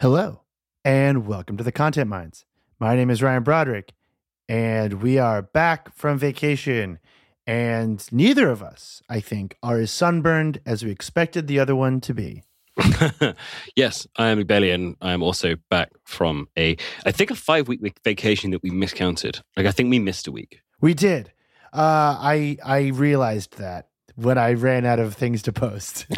Hello, and welcome to the Content Mines. My name is Ryan Broderick, and we are back from vacation. And neither of us, I think, are as sunburned as we expected the other one to be. yes, I am and I am also back from a, I think, a five week vacation that we miscounted. Like, I think we missed a week. We did. Uh, I I realized that when I ran out of things to post.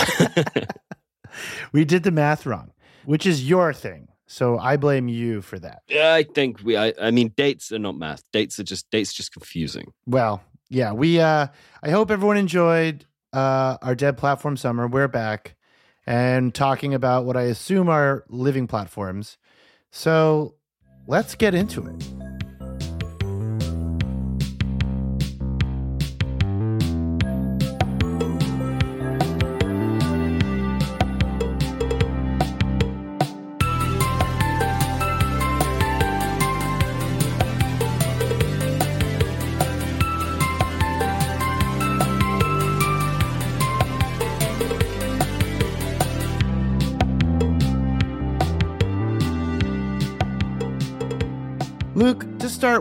we did the math wrong, which is your thing. So I blame you for that. Yeah, I think we. I, I mean, dates are not math. Dates are just dates, are just confusing. Well, yeah, we. uh I hope everyone enjoyed uh our dead platform summer. We're back and talking about what I assume are living platforms. So let's get into it.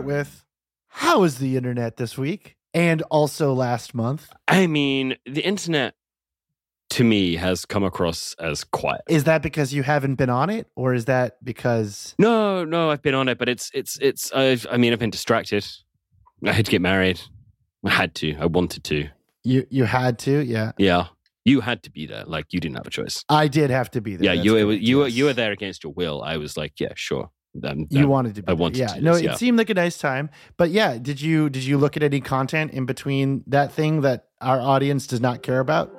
Start with, how was the internet this week and also last month? I mean, the internet to me has come across as quiet. Is that because you haven't been on it, or is that because No, no, I've been on it, but it's it's it's. I've, I mean, I've been distracted. I had to get married. I had to. I wanted to. you you had to? Yeah, Yeah, you had to be there. Like you didn't have a choice. I did have to be there. yeah, That's you was, you were you were there against your will. I was like, yeah, sure. Um, You wanted to be. I wanted yeah. to no, this, it yeah. seemed like a nice time, but yeah, did you did you look at any content in between that thing that our audience does not care about?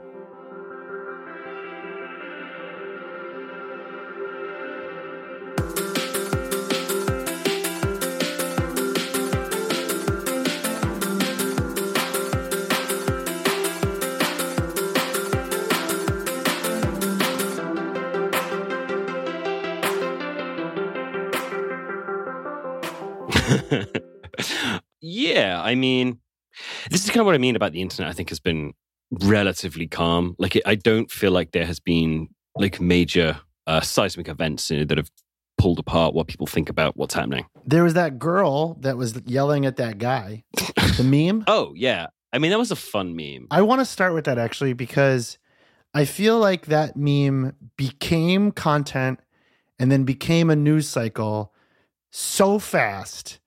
Mean, this is kind of what I mean about the internet. I think has been relatively calm. Like, it, I don't feel like there has been like major uh, seismic events you know, that have pulled apart what people think about what's happening. There was that girl that was yelling at that guy. The meme. Oh yeah, I mean that was a fun meme. I want to start with that actually because I feel like that meme became content and then became a news cycle so fast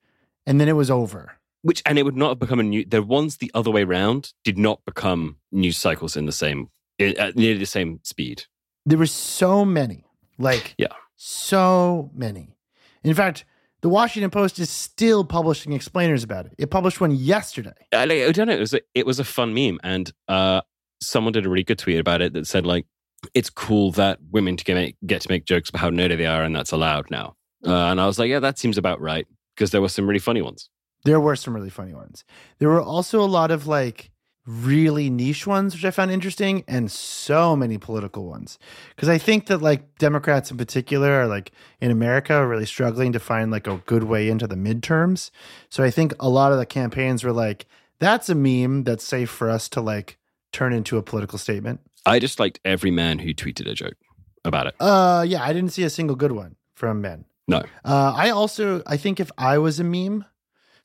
and then it was over. Which and it would not have become a new. The ones the other way round did not become news cycles in the same at nearly the same speed. There were so many. Like Yeah. so many. In fact, the Washington Post is still publishing explainers about it. It published one yesterday. I, I don't know. It was a, it was a fun meme, and uh, someone did a really good tweet about it that said like, "It's cool that women to get make, get to make jokes about how nerdy they are, and that's allowed now." Uh, and I was like, "Yeah, that seems about right," because there were some really funny ones. There were some really funny ones. There were also a lot of like really niche ones, which I found interesting, and so many political ones. Because I think that like Democrats in particular are like in America are really struggling to find like a good way into the midterms. So I think a lot of the campaigns were like, that's a meme that's safe for us to like turn into a political statement. I just liked every man who tweeted a joke about it. Uh yeah, I didn't see a single good one from men. No. Uh I also I think if I was a meme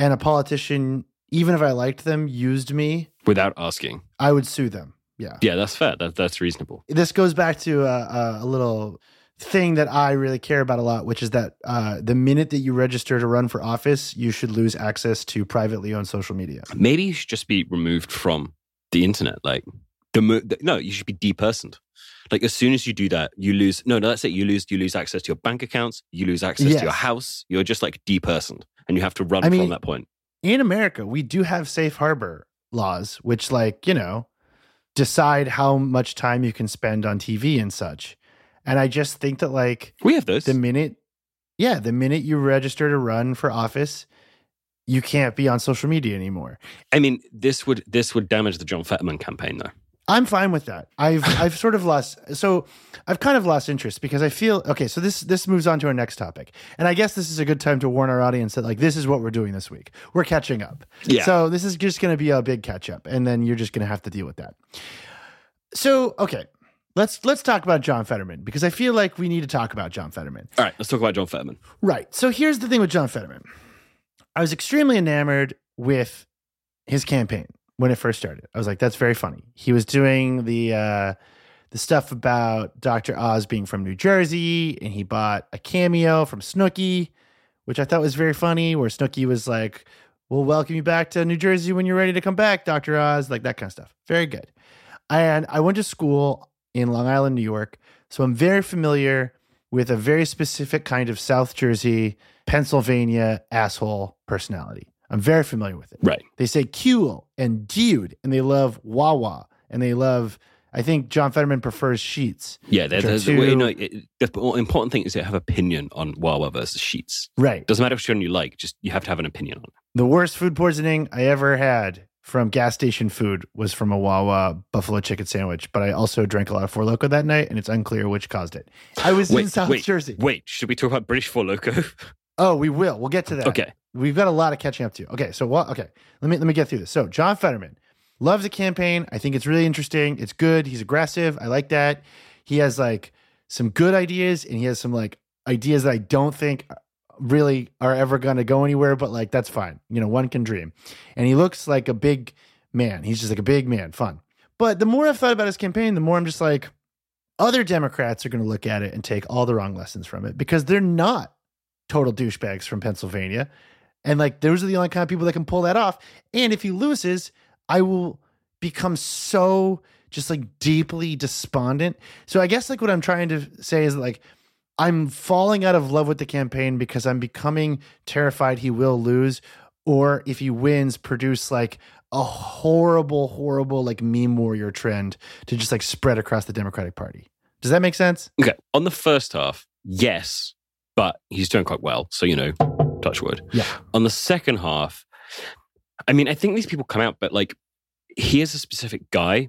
and a politician, even if I liked them, used me, Without asking, I would sue them. Yeah. yeah, that's fair. That, that's reasonable. This goes back to a, a little thing that I really care about a lot, which is that uh, the minute that you register to run for office, you should lose access to privately owned social media. Maybe you should just be removed from the internet. Like, the, no, you should be depersoned. Like as soon as you do that, you lose. No, no, that's it. You lose. You lose access to your bank accounts. You lose access Yes. to your house. You're just like depersoned, and you have to run I mean- from that point. In America, we do have safe harbor laws, which, like, you know, decide how much time you can spend on TV and such. And I just think that, like, We have those. the minute, yeah, the minute you register to run for office, you can't be on social media anymore. I mean, this would this would damage the John Fetterman campaign, though. I'm fine with that. I've I've sort of lost so I've kind of lost interest because I feel okay, so this this moves on to our next topic. And I guess this is a good time to warn our audience that like this is what we're doing this week. We're catching up. Yeah. So this is just going to be a big catch up and then you're just going to have to deal with that. So, okay. let's let's talk about John Fetterman because I feel like we need to talk about John Fetterman. All right, let's talk about John Fetterman. Right. So here's the thing with John Fetterman. I was extremely enamored with his campaign when it first started. I was like, that's very funny. He was doing the uh, the stuff about Dr. Oz being from New Jersey, and he bought a cameo from Snooki, which I thought was very funny, where Snooki was like, We'll welcome you back to New Jersey when you're ready to come back, Dr. Oz, like that kind of stuff. Very good. And I went to school in Long Island, New York. So I'm very familiar with a very specific kind of South Jersey, Pennsylvania asshole personality. I'm very familiar with it. Right. They say cool and dude, and they love Wawa, and they love. I think John Fetterman prefers Sheetz. Yeah, are there's two- well, you know, it, the important thing is to have an opinion on Wawa versus Sheetz. right. Doesn't matter which one you like, just you have to have an opinion on it. The worst food poisoning I ever had from gas station food was from a Wawa buffalo chicken sandwich, but I also drank a lot of Four Loko that night, and it's unclear which caused it. I was in South wait, Jersey. Wait, should we talk about British Four Loko? Oh, we will. We'll get to that. okay. We've got a lot of catching up to. Okay, so what? Okay, let me let me get through this. So John Fetterman loves the campaign. I think it's really interesting. It's good. He's aggressive. I like that. He has like some good ideas, and he has some like ideas that I don't think really are ever going to go anywhere. But like that's fine. You know, one can dream. And he looks like a big man. He's just like a big man. Fun. But the more I've thought about his campaign, the more I'm just like, other Democrats are going to look at it and take all the wrong lessons from it because they're not total douchebags from Pennsylvania. And like, those are the only kind of people that can pull that off. And if he loses, I will become so just like deeply despondent. So I guess like what I'm trying to say is like, I'm falling out of love with the campaign because I'm becoming terrified he will lose. Or if he wins, produce like a horrible, horrible like meme warrior trend to just like spread across the Democratic Party. Does that make sense? Okay. On the first half, yes, but he's doing quite well. So, you know, touch wood. Yeah. On the second half, I mean, I think these people come out, but like, he is a specific guy,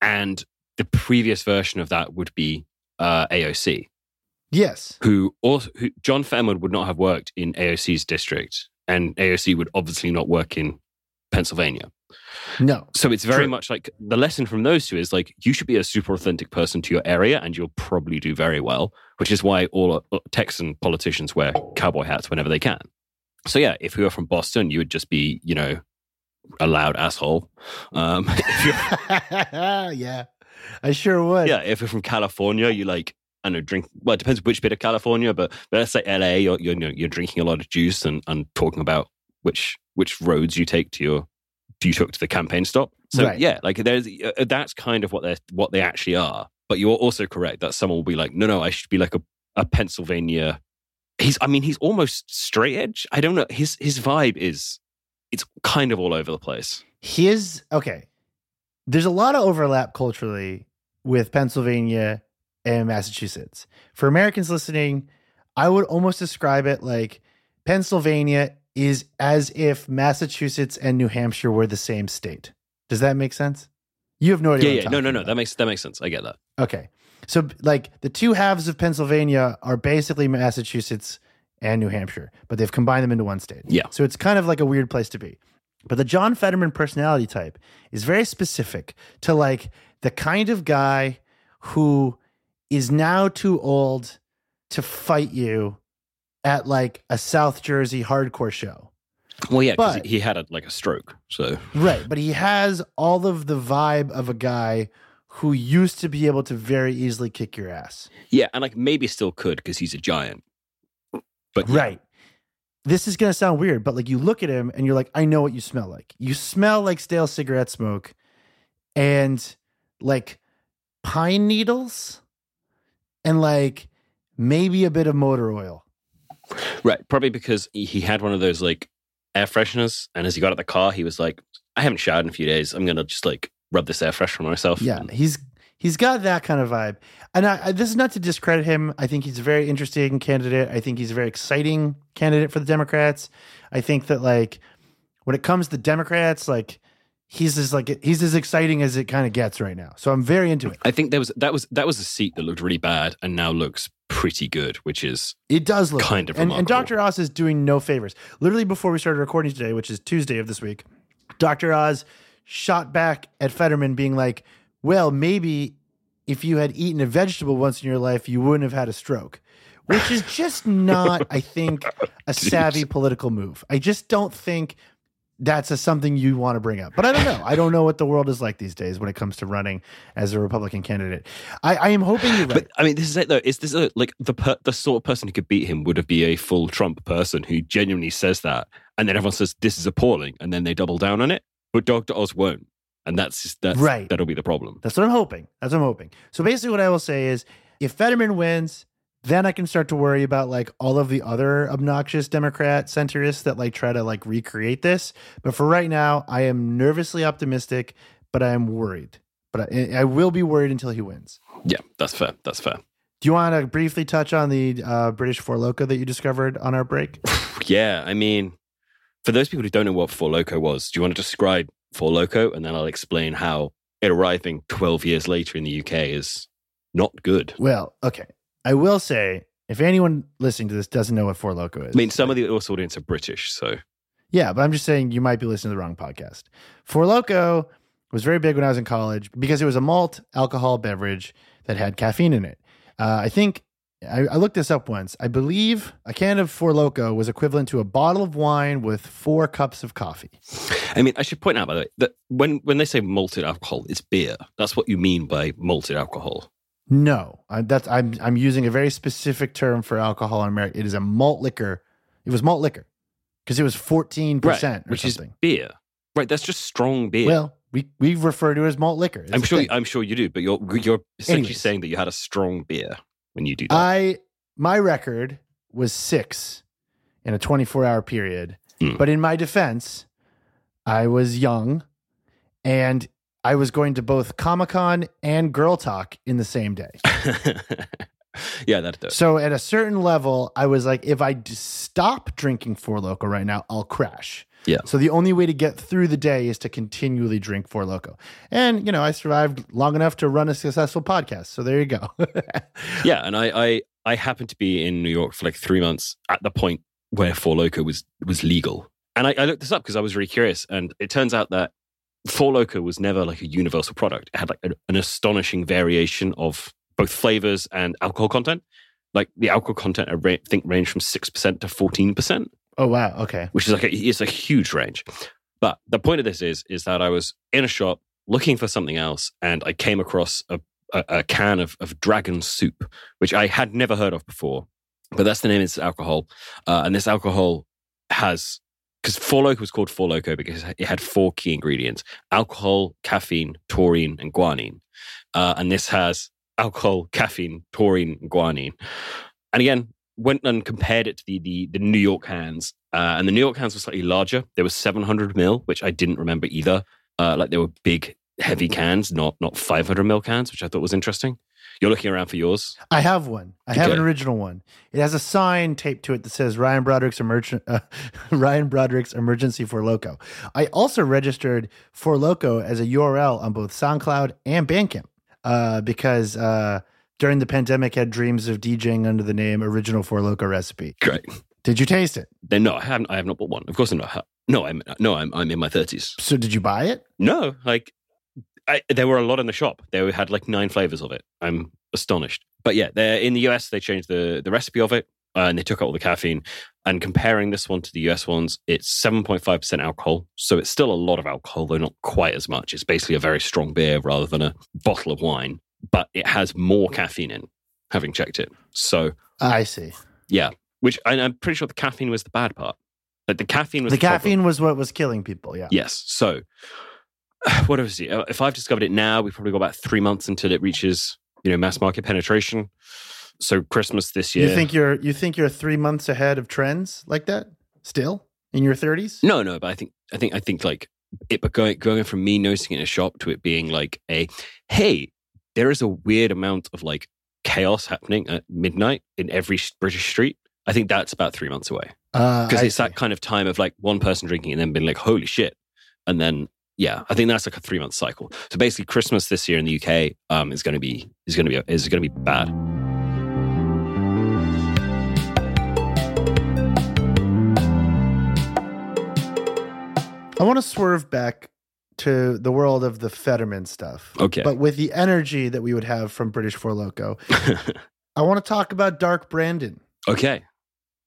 and the previous version of that would be uh, AOC, Yes. who also who, John Fetterman would not have worked in AOC's district, and AOC would obviously not work in Pennsylvania. No. So it's very True. much like the lesson from those two is like you should be a super authentic person to your area and you'll probably do very well, which is why all uh, Texan politicians wear cowboy hats whenever they can. So yeah, if you were from Boston, you would just be, you know, a loud asshole. Um, yeah. I sure would. yeah, if you're from California, you like I don't know drink. Well, it depends which bit of California, but, but let's say LA, you're, you're you're drinking a lot of juice and, and talking about which which roads you take to your you took to the campaign stop. So Right. yeah, like there's uh, that's kind of what they what they actually are. But you're also correct that someone will be like, no, no, I should be like a, a Pennsylvania. He's, I mean, he's almost straight edge. I don't know. His his vibe is, it's kind of all over the place. His okay. There's a lot of overlap culturally with Pennsylvania and Massachusetts. For Americans listening, I would almost describe it like Pennsylvania is as if Massachusetts and New Hampshire were the same state. Does that make sense? You have no idea. Yeah, yeah. No, no, no. about. That makes that makes sense. I get that. Okay. So like the two halves of Pennsylvania are basically Massachusetts and New Hampshire, but they've combined them into one state. Yeah. So it's kind of like a weird place to be. But the John Fetterman personality type is very specific to like the kind of guy who is now too old to fight you at like a South Jersey hardcore show. Well, yeah, because he had a, like a stroke. So Right. But he has all of the vibe of a guy who used to be able to very easily kick your ass. yeah, and like maybe still could because he's a giant. But yeah. Right. This is going to sound weird, but like you look at him and you're like, I know what you smell like. You smell like stale cigarette smoke and like pine needles and like maybe a bit of motor oil. Right. Probably because he- had one of those like air fresheners. And as he got out of the car, he was like, I haven't showered in a few days. I'm going to just like rub this air freshener on myself. Yeah, he's he's got that kind of vibe. And I, I, this is not to discredit him. I think he's a very interesting candidate. I think he's a very exciting candidate for the Democrats. I think that like when it comes to Democrats, like he's as like he's as exciting as it kind of gets right now. So I'm very into it. I think there was that was that was a seat that looked really bad and now looks pretty good, which is It does look Kind of and, and. Dr. Oz is doing no favors. Literally before we started recording today, which is Tuesday of this week, Dr. Oz shot back at Fetterman, being like, "Well, maybe if you had eaten a vegetable once in your life, you wouldn't have had a stroke, which is just not, I think, a savvy political move. I just don't think that's a, something you want to bring up. But I don't know. I don't know what the world is like these days when it comes to running as a Republican candidate. I, I am hoping you're right. But I mean, this is it though. Is this a, like the per, the sort of person who could beat him would have be a full Trump person who genuinely says that, and then everyone says this is appalling, and then they double down on it. But Dr. Oz won't, and that's just, that's Right. That'll be the problem. That's what I'm hoping. That's what I'm hoping. So basically, what I will say is, if Fetterman wins, then I can start to worry about like all of the other obnoxious Democrat centrists that like try to like recreate this. But for right now, I am nervously optimistic, but I am worried. But I, I will be worried until he wins. Yeah, that's fair. That's fair. Do you want to briefly touch on the uh, British Four Loko that you discovered on our break? Yeah, I mean, for those people who don't know what Four Loko was, do you want to describe Four Loko, and then I'll explain how it arriving 12 years later in the UK is not good. well, okay. I will say, if anyone listening to this doesn't know what Four Loko is, I mean, some of the audience are British, so Yeah, but I'm just saying you might be listening to the wrong podcast. Four Loko was very big when I was in college because it was a malt alcohol beverage that had caffeine in it. Uh, I think I, I looked this up once. I believe a can of Four Loko was equivalent to a bottle of wine with four cups of coffee. I mean, I should point out by the way that when when they say malted alcohol, it's beer. That's what you mean by malted alcohol. No, I, that's I'm I'm using a very specific term for alcohol in America. It is a malt liquor. It was malt liquor because it was 14 percent or which something. is beer. Right, that's just strong beer. Well, we we refer to it as malt liquor. It's I'm sure. I'm sure you do, but you're you're essentially Anyways. saying that you had a strong beer when you do that. I my record was six in a 24 hour period. Hmm. But in my defense, I was young and I was going to both Comic Con and Girl Talk in the same day. yeah, that does. So at a certain level, I was like, if I stop drinking Four Loko right now, I'll crash. Yeah. So the only way to get through the day is to continually drink Four Loko. And, you know, I survived long enough to run a successful podcast. So there you go. Yeah, and I, I I happened to be in New York for like three months at the point where Four Loko was was legal, and I, I looked this up because I was really curious, and it turns out that Four Loko was never like a universal product. It had like an, an astonishing variation of both flavors and alcohol content. Like the alcohol content, I ra- think, ranged from six percent to fourteen percent oh, wow. Okay. which is like a, it's a huge range. But the point of this is is that I was in a shop looking for something else, and I came across a, a, a can of, of dragon soup, which I had never heard of before. But that's the name of this alcohol, uh, and this alcohol has because Four Loko was called Four Loko because it had four key ingredients: alcohol, caffeine, taurine, and guarana. Uh, and this has alcohol, caffeine, taurine, and guarana. And again, went and compared it to the the, the New York hands, uh, and the New York hands were slightly larger. There was 700 mil, which I didn't remember either. Uh, like they were big, heavy cans, not not 500 mil cans, which I thought was interesting. You're looking around for yours. I have one. I have an original one. It has a sign taped to it that says Ryan Broderick's emergen- uh, Ryan Broderick's emergency Four Loko. I also registered Four Loko as a URL on both SoundCloud and Bandcamp uh, because uh, during the pandemic, had dreams of DJing under the name Original Four Loko Recipe. Great. Did you taste it? Then no, I haven't. I have not bought one. Of course, not. No, I'm no, I'm I'm in my 30s. So did you buy it? No, like I, there were a lot in the shop. They had like nine flavors of it. I'm astonished. But yeah, they're in the US. They changed the the recipe of it uh, and they took out all the caffeine. And comparing this one to the US ones, it's 7.5 percent alcohol. So it's still a lot of alcohol, though not quite as much. It's basically a very strong beer rather than a bottle of wine. But it has more caffeine in. Having checked it, so I see. yeah. Which and I'm pretty sure the caffeine was the bad part. Like the caffeine was The the problem. caffeine was what was killing people. Yeah. Yes. So, what is it? Uh, If I've discovered it now, we've probably got about three months until it reaches, you know, mass market penetration. So Christmas this year. You think you're you think you're three months ahead of trends like that still in your thirties? No, no, but I think I think I think like it, but going going from me noticing it in a shop to it being like a, hey, there is a weird amount of like chaos happening at midnight in every British street. I think that's about three months away Uh, because I it's see. that kind of time of like one person drinking and then being like, holy shit, and then yeah, I think that's like a three month cycle. So basically, Christmas this year in the UK um, is going to be is going to be is going to be bad. I want to swerve back to the world of the Fetterman stuff. Okay. But with the energy that we would have from British Four Loko, I want to talk about Dark Brandon. okay.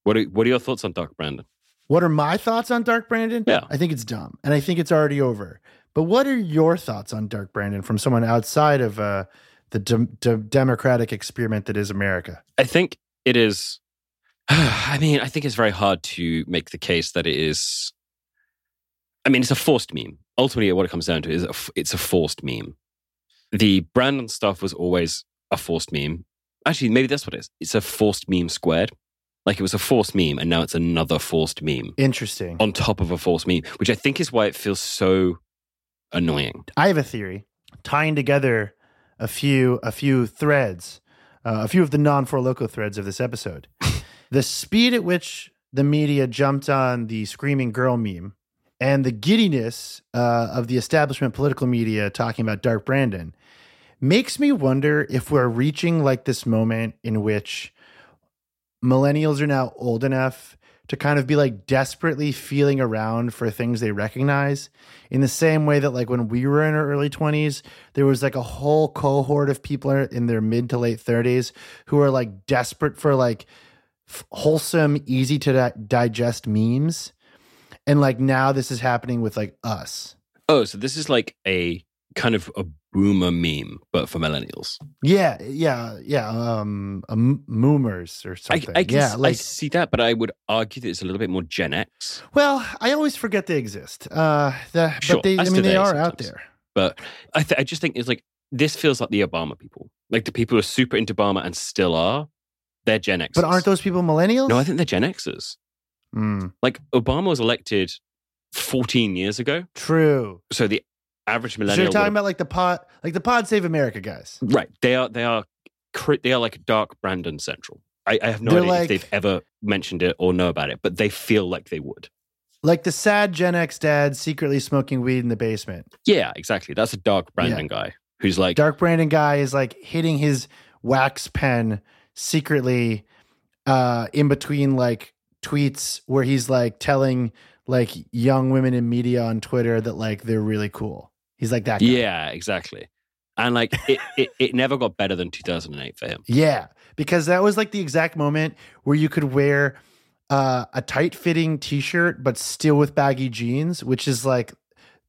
What are what are your thoughts on Dark Brandon? What are my thoughts on Dark Brandon? Yeah. I think it's dumb and I think it's already over. But what are your thoughts on Dark Brandon from someone outside of uh, the de- de- democratic experiment that is America? I think it is. I mean, I think it's very hard to make the case that it is. I mean, it's a forced meme. Ultimately, what it comes down to is a it's a forced meme. The Brandon stuff was always a forced meme. Actually, maybe that's what it is. It's a forced meme squared. Like it was a forced meme, and now it's another forced meme Interesting. on top of a forced meme, which I think is why it feels so annoying. I have a theory tying together a few a few threads, uh, a few of the non four loko threads of this episode. the speed at which the media jumped on the screaming girl meme and the giddiness uh, of the establishment political media talking about Dark Brandon makes me wonder if we're reaching like this moment in which millennials are now old enough to kind of be like desperately feeling around for things they recognize. In the same way that like when we were in our early 20s there was like a whole cohort of people in their mid to late 30s who are like desperate for like wholesome easy to di- digest memes. And like now this is happening with like us. Oh, so this is like a kind of a boomer meme, but for millennials. yeah yeah yeah um a m- moomers or something I can yeah s- I like see that, but I would argue that it's a little bit more Gen X. well i always forget they exist uh the, Sure, but they i mean they are out there But I, th- I just think it's like this feels like the Obama people, like the people who are super into Obama and still are. They're Gen Xers. but aren't those people millennials No, I think they're Gen Xers. Mm, Like Obama was elected 14 years ago, true so the average So millennial. you're talking about like the pod, like the Pod Save America guys. right? They are they are they are like dark Brandon Central. I, I have no They're idea like- if they've ever mentioned it or know about it, but they feel like they would. Like the sad Gen X dad secretly smoking weed in the basement. Yeah, exactly. That's a dark Brandon guy who's like, Dark Brandon guy is like hitting his wax pen secretly uh in between like tweets where he's like telling like young women in media on Twitter that like they're really cool. He's like that guy. yeah, exactly. And like it, it, it never got better than 2008 for him. Yeah, because that was like the exact moment where you could wear uh, a tight fitting t shirt, but still with baggy jeans, which is like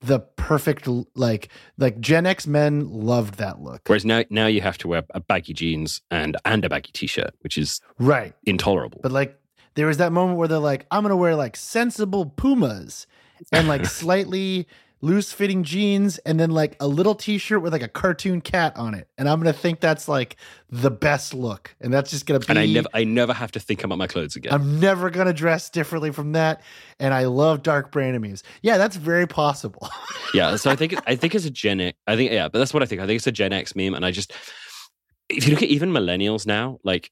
the perfect like like Gen X men loved that look. Whereas now, now you have to wear a baggy jeans and and a baggy t-shirt, which is Right, intolerable. but like there was that moment where they're like, I'm gonna wear like sensible Pumas and like slightly loose fitting jeans and then like a little t-shirt with like a cartoon cat on it and i'm gonna think that's like the best look and that's just gonna be and I never, I never have to think about my clothes again. I'm never gonna dress differently from that. And I love dark Brandon memes. Yeah, that's very possible. yeah, so I think, I think it's a Gen X. I think, yeah, but that's what I think. I think it's a Gen X meme, and I just, if you look at even millennials now, like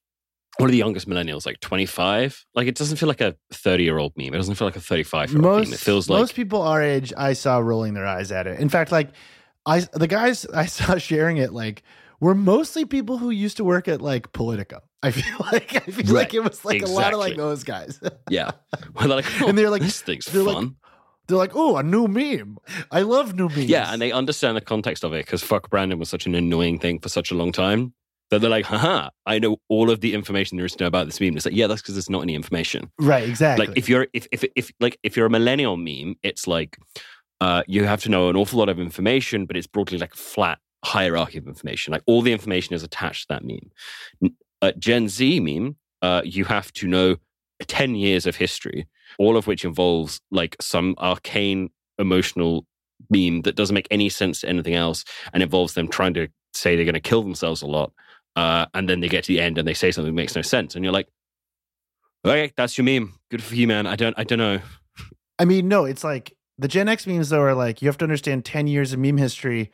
one of the youngest millennials, like 25, like it doesn't feel like a 30 year old meme. It doesn't feel like a 35 year old most meme. It feels like most people our age I saw rolling their eyes at it. In fact, like I the guys I saw sharing it like were mostly people who used to work at like Politico. I feel like I feel like it was like a lot of like those guys. yeah. Well, they're like, oh, And they're oh, like- this thing's they're like. They're like, oh, a new meme. I love new memes. Yeah, and they understand the context of it because fuck Brandon was such an annoying thing for such a long time that they're like, haha, I know all of the information there is to know about this meme. It's like, yeah, that's because there's not any information. right, exactly. Like if you're if if if like if you're a millennial meme, it's like uh you have to know an awful lot of information, but it's broadly like a flat hierarchy of information. Like all the information is attached to that meme. Uh, Gen Z meme, uh, you have to know 10 years of history, all of which involves like some arcane emotional meme that doesn't make any sense to anything else and involves them trying to say they're going to kill themselves a lot. Uh, and then they get to the end and they say something that makes no sense. And you're like, okay, that's your meme. Good for you, man. I don't, I don't know. I mean, no, it's like the Gen X memes though are like you have to understand 10 years of meme history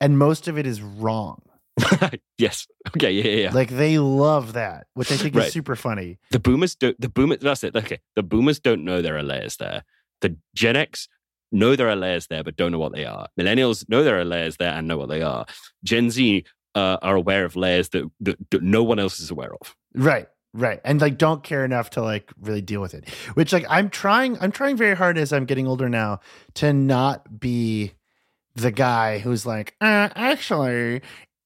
and most of it is wrong. yes. Okay. Yeah. Yeah. yeah. Like they love that, which I think Right. is super funny. the boomers don't. The boomers. That's it. Okay. The boomers don't know there are layers there. The Gen X know there are layers there, but don't know what they are. Millennials know there are layers there and know what they are. Gen Z uh, are aware of layers that, that, that no one else is aware of. Right. Right. And like don't care enough to like really deal with it. Which like I'm trying I'm trying very hard as I'm getting older now to not be the guy who's like, uh, actually,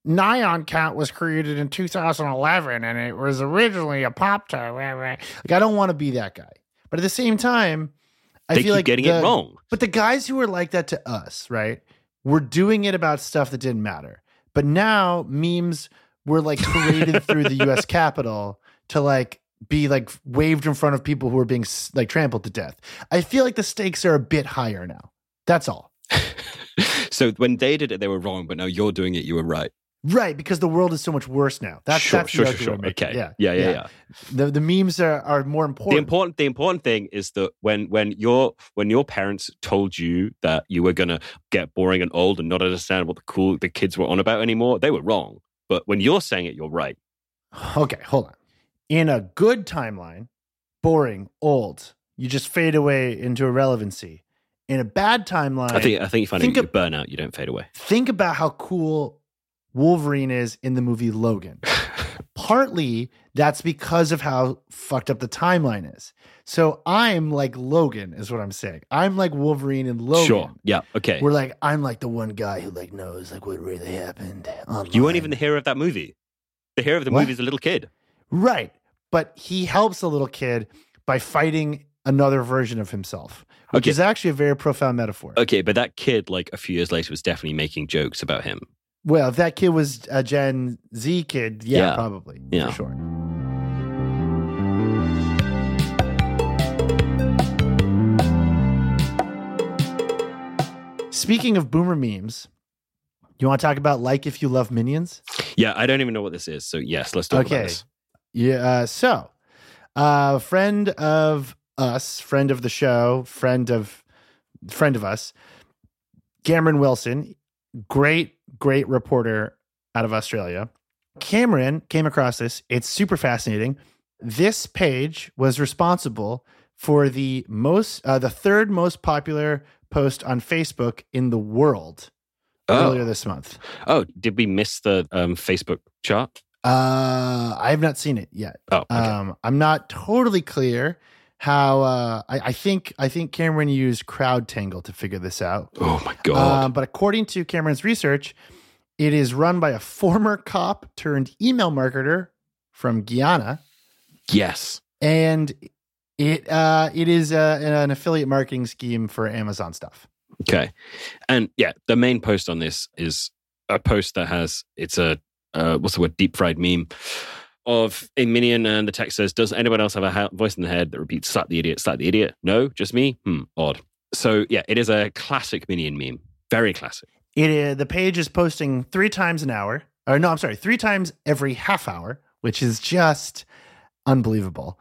Nyan Cat was created in 2011 and it was originally a pop tart. Like, I don't want to be that guy. But at the same time, I they feel keep like getting the- it wrong. But the guys who were like that to us, right, were doing it about stuff that didn't matter. But now memes were like paraded through the US Capitol to like be like waved in front of people who are being like trampled to death. I feel like the stakes are a bit higher now. That's all. so when they did it, they were wrong, but now you're doing it, you were right. Right, because the world is so much worse now. That's sure, that's sure, the sure, sure. argument we're making. Okay. Yeah, yeah, yeah, yeah. The the memes are, are more The important. important, the important thing is that when when your when your parents told you that you were gonna get boring and old and not understand what the cool the kids were on about anymore, they were wrong. But when you're saying it, you're right. Okay, hold on. In a good timeline, boring, old, you just fade away into irrelevancy. In a bad timeline, I think I think you find think out you burn out, you don't fade away. think about how cool Wolverine is in the movie Logan. Partly that's because of how fucked up the timeline is. So I'm like Logan, is what I'm saying. I'm like Wolverine and Logan. Sure. Yeah. Okay. We're like, I'm like the one guy who like knows like what really happened. You weren't even the hero of that movie. The hero of the What? movie is a little kid. Right. But he helps a little kid by fighting another version of himself, which Okay. is actually a very profound metaphor. Okay, but that kid, like a few years later, was definitely making jokes about him. Well, if that kid was a Gen Z kid, yeah, Yeah. probably. Yeah. For sure. Speaking of boomer memes, you want to talk about like if you love minions? Yeah, I don't even know what this is. So yes, let's talk Okay. about this. Yeah. Uh, so, uh, friend of us, friend of the show, friend of friend of us, Cameron Wilson, great, great reporter out of Australia. Cameron came across this. It's super fascinating. This page was responsible for the most, uh, the third most popular post on Facebook in the world earlier Oh, this month. oh, did we miss the um, Facebook chart? Uh, I have not seen it yet. Oh, okay. Um, I'm not totally clear how. Uh, I, I think I think Cameron used CrowdTangle to figure this out. oh my god. Um, but according to Cameron's research, it is run by a former cop turned email marketer from Guyana, yes. and it uh, it is uh, an affiliate marketing scheme for Amazon stuff. Okay. And yeah, the main post on this is a post that has it's a uh, what's the word deep fried meme of a minion and the text says, "Does anyone else have a ha- voice in the head that repeats slap the idiot, slap the idiot?" No, just me. Hmm, odd. So yeah, it is a classic minion meme. Very classic. It is, the page is posting three times an hour, or no, I'm sorry, three times every half hour, which is just unbelievable.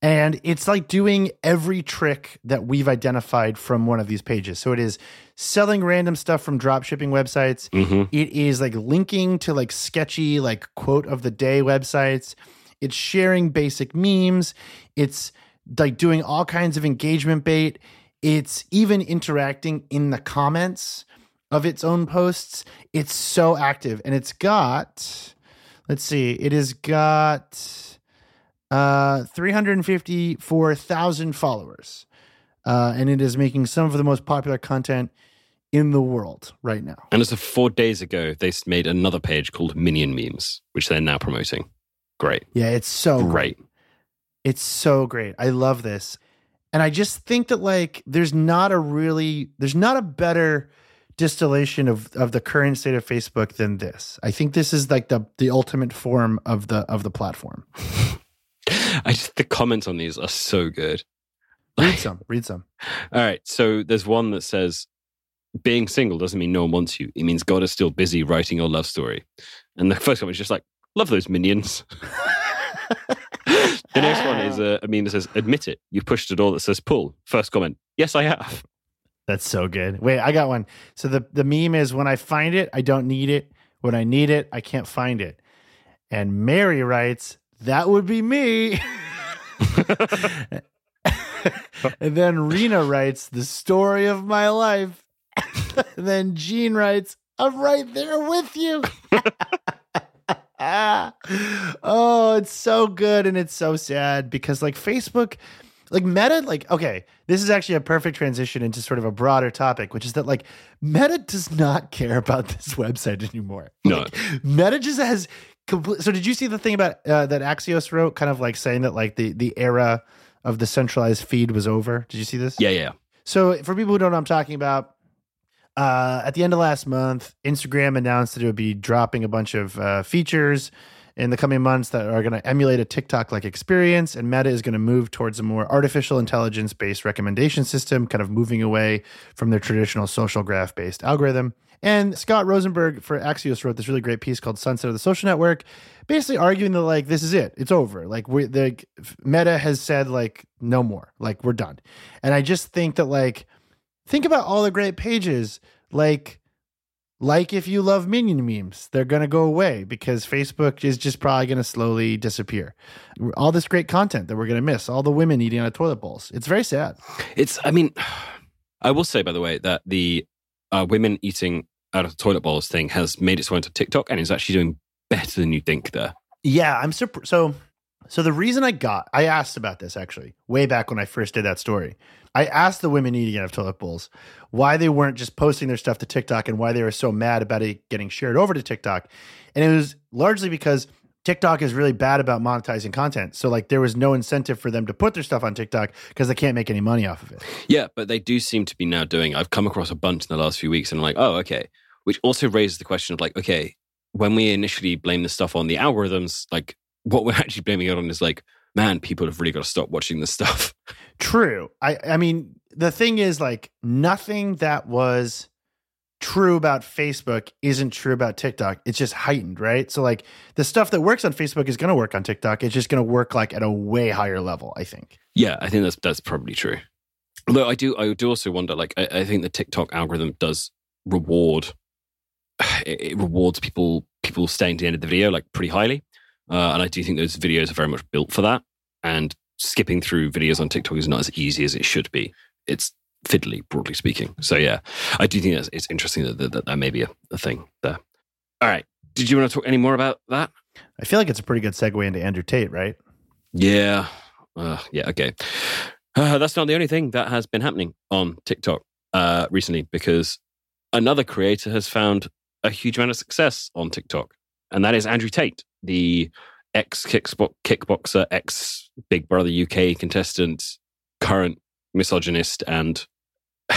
And it's like doing every trick that we've identified from one of these pages. So it is selling random stuff from drop shipping websites. hmm It is like linking to like sketchy, like quote of the day websites. It's sharing basic memes. It's like doing all kinds of engagement bait. It's even interacting in the comments of its own posts. It's so active and it's got, let's see, it has got uh 354,000 followers. Uh, and it is making some of the most popular content in the world right now. And as of four days ago, they made another page called Minion Memes, which they're now promoting. Great. Yeah, it's so great. Great. It's so great. I love this. And I just think that like there's not a really there's not a better distillation of of the current state of Facebook than this. I think this is like the the ultimate form of the of the platform. I just, the comments on these are so good. Read some, read some. All right. So there's one that says, being single doesn't mean no one wants you. It means God is still busy writing your love story. And the first one is just like, love those minions. the next one is a, uh, a meme that says, admit it. You've pushed a door that says pull. First comment, yes, I have. That's so good. Wait, I got one. So the the meme is when I find it, I don't need it. When I need it, I can't find it. And Mary writes, "That would be me." and then Rena writes, "The story of my life." and then Jean writes, "I'm right there with you." oh, it's so good and it's so sad because like Facebook like Meta, like, okay, this is actually a perfect transition into sort of a broader topic, which is that like Meta does not care about this website anymore. No. Like, Meta just has. So did you see the thing about uh, that Axios wrote, kind of like saying that like the the era of the centralized feed was over? Did you see this? Yeah, yeah. So for people who don't know what I'm talking about, uh, at the end of last month, Instagram announced that it would be dropping a bunch of uh, features in the coming months that are going to emulate a TikTok like experience. And Meta is going to move towards a more artificial intelligence based recommendation system, kind of moving away from their traditional social graph based algorithm. And Scott Rosenberg for Axios wrote this really great piece called Sunset of the Social Network, basically arguing that like this is it, it's over. Like we the Meta has said like no more, like we're done. And I just think that like think about all the great pages. Like like if you love minion memes they're going to go away because facebook is just probably going to slowly disappear. All this great content that we're going to miss all the women eating out of toilet bowls. It's very sad. It's, I mean, I will say, by the way, that the uh, women eating out of toilet bowls thing has made its way onto TikTok and is actually doing better than you think there. yeah i'm so so the reason i got i asked about this actually way back when i first did that story i asked the women eating out of toilet bowls why they weren't just posting their stuff to tiktok and why they were so mad about it getting shared over to tiktok and it was largely because TikTok is really bad about monetizing content. So like there was no incentive for them to put their stuff on TikTok because they can't make any money off of it. Yeah, but they do seem to be now doing. I've come across a bunch in the last few weeks, and I'm like, oh, okay. Which also raises the question of like, okay, when we initially blame this stuff on the algorithms, like what we're actually blaming it on is like, man, people have really got to stop watching this stuff. True. I I mean the thing is like nothing that was true about Facebook isn't true about TikTok. It's just heightened, right? So like the stuff that works on Facebook is going to work on TikTok. It's just going to work like at a way higher level, I think. Yeah, I think that's that's probably true. Although I do, I do also wonder. Like, I, I think the TikTok algorithm does reward. It, it rewards people people staying to the end of the video like pretty highly, uh, and I do think those videos are very much built for that. And skipping through videos on TikTok is not as easy as it should be. It's fiddly, broadly speaking. So yeah, I do think that's, it's interesting that that, that, that may be a, a thing there. All right, did you want to talk any more about that? I feel like it's a pretty good segue into Andrew Tate, right? Yeah. Uh, yeah. Okay. Uh, that's not the only thing that has been happening on TikTok uh, recently because another creator has found a huge amount of success on TikTok, and that is Andrew Tate, the ex kickboxer, ex Big Brother UK contestant, current misogynist, and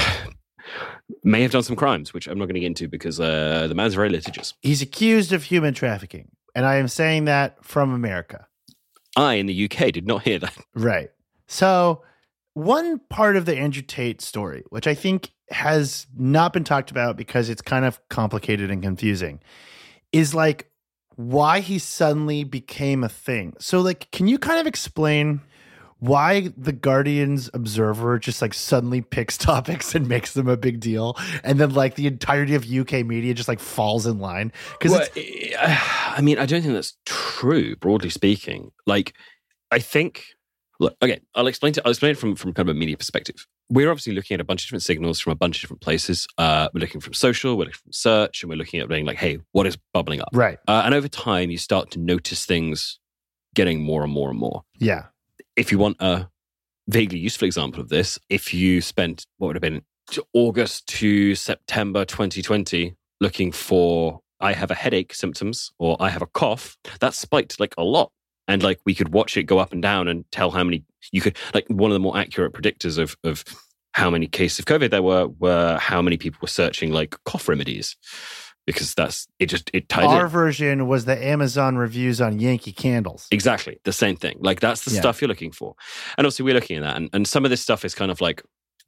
may have done some crimes, which I'm not going to get into because uh, the man's very litigious. He's accused of human trafficking, and I am saying that from America. I in the UK did not hear that. Right. So, one part of the Andrew Tate story, which I think has not been talked about because it's kind of complicated and confusing, is like why he suddenly became a thing. So, like, can you kind of explain why the Guardian's Observer just like suddenly picks topics and makes them a big deal, and then like the entirety of UK media just like falls in line? Because Well, I mean, I don't think that's true, broadly speaking. Like, I think, look, okay, I'll explain to, I'll explain it from, from kind of a media perspective. We're obviously looking at a bunch of different signals from a bunch of different places. Uh, we're looking from social, we're looking from search, and we're looking at being like, hey, what is bubbling up? right, Uh, and over time, you start to notice things getting more and more and more. yeah, If you want a vaguely useful example of this, if you spent what would have been August to September 2020 looking for I have a headache symptoms or I have a cough, that spiked like a lot. And like we could watch it go up and down and tell how many you could like one of the more accurate predictors of of how many cases of COVID there were were how many people were searching like cough remedies. Because that's it just it tied Our in. version was the Amazon reviews on Yankee candles. Exactly. The same thing. Like that's the Yeah. stuff you're looking for. And obviously we're looking at that. And, and some of this stuff is kind of like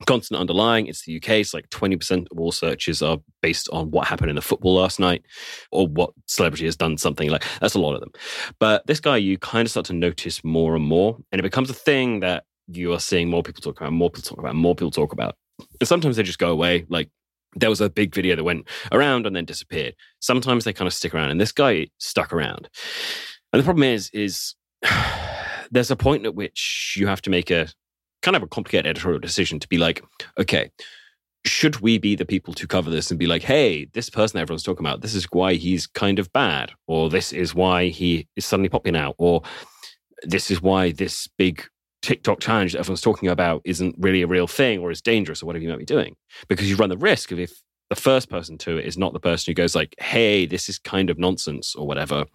constant underlying. It's the UK. It's like 20% of all searches are based on what happened in the football last night or what celebrity has done something like that's a lot of them. But this guy, you kind of start to notice more and more. And it becomes a thing that you are seeing more people talk about, more people talk about, more people talk about. And sometimes they just go away. Like there was a big video that went around and then disappeared. Sometimes they kind of stick around. And this guy stuck around. And the problem is, is there's a point at which you have to make a kind of a complicated editorial decision to be like, okay, should we be the people to cover this and be like, hey, this person everyone's talking about, this is why he's kind of bad, or this is why he is suddenly popping out, or this is why this big TikTok challenge that everyone's talking about isn't really a real thing or is dangerous or whatever you might be doing. Because you run the risk of if the first person to it is not the person who goes like, hey, this is kind of nonsense or whatever,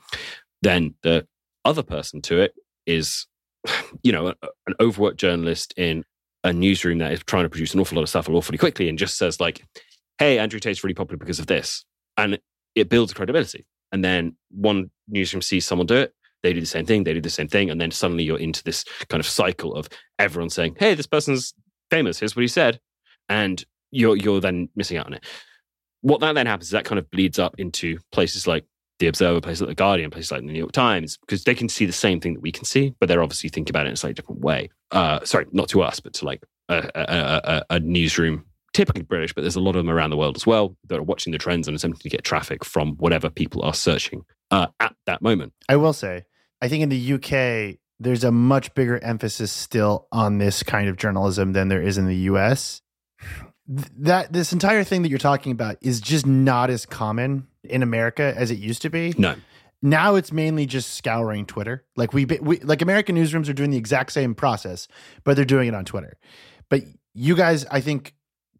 then the other person to it is, you know, an overworked journalist in a newsroom that is trying to produce an awful lot of stuff awfully quickly and just says like, hey, Andrew Tate's really popular because of this. And it builds credibility. And then one newsroom sees someone do it, they do the same thing, they do the same thing, and then suddenly you're into this kind of cycle of everyone saying, "Hey, this person's famous. Here's what he said," and you're you're then missing out on it. What that then happens is that kind of bleeds up into places like the Observer, places like the Guardian, places like the New York Times, because they can see the same thing that we can see, but they're obviously thinking about it in a slightly different way. Uh, sorry, not to us, but to like a, a, a, a newsroom typically British, but there's a lot of them around the world as well that are watching the trends and attempting to get traffic from whatever people are searching uh, at that moment. I will say, I think in the UK, there's a much bigger emphasis still on this kind of journalism than there is in the US. That this entire thing that you're talking about is just not as common in America as it used to be. No. Now it's mainly just scouring Twitter. Like we, we like American newsrooms are doing the exact same process, but they're doing it on Twitter. But you guys, I think,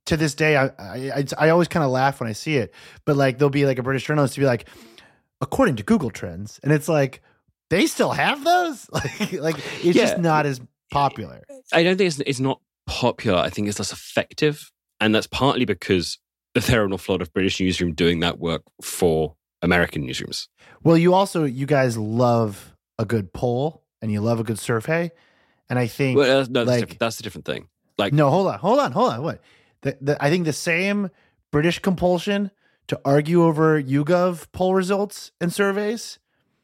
to this day, I I, I always kind of laugh when I see it. But like, there'll be like a British journalist to be like, according to Google Trends, and it's like they still have those. like, like it's Yeah. just not as popular. I don't think it's, it's not popular. I think it's less effective. And that's partly because there are an awful lot of British newsroom doing that work for American newsrooms. Well, you also you guys love a good poll and you love a good survey, and I think Well, no, that's, like- that's a different thing. Like, no, hold on, hold on, hold on. What? The, the, I think the same British compulsion to argue over YouGov poll results and surveys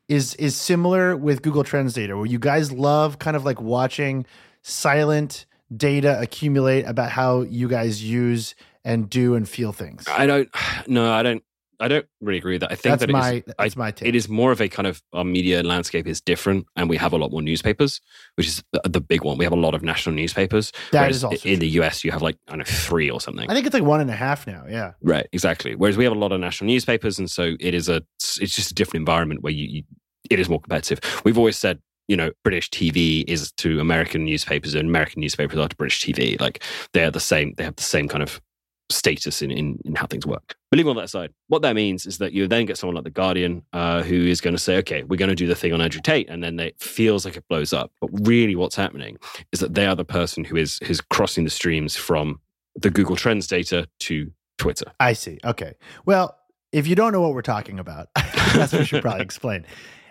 is is similar with Google Trends data, where you guys love kind of like watching silent data accumulate about how you guys use and do and feel things. I don't, no, I don't, I don't really agree with that. I think That's that it my is- that's my take. it is more of a kind of our media landscape is different and we have a lot more newspapers which is the, the big one we have a lot of national newspapers That is also in the us you have like i don't know three or something I think it's like one and a half now. Yeah. right exactly whereas we have a lot of national newspapers and so it is a it's just a different environment where you, you it is more competitive we've always said you know british tv is to american newspapers and american newspapers are to british tv like they're the same they have the same kind of status in, in, in how things work. But leave all that aside, what that means is that you then get someone like The Guardian uh, who is going to say, okay, we're going to do the thing on Andrew Tate. And then it feels like it blows up. But really, what's happening is that they are the person who is, is crossing the streams from the Google Trends data to Twitter. I see. Okay. Well, if you don't know what we're talking about, that's what we should probably explain.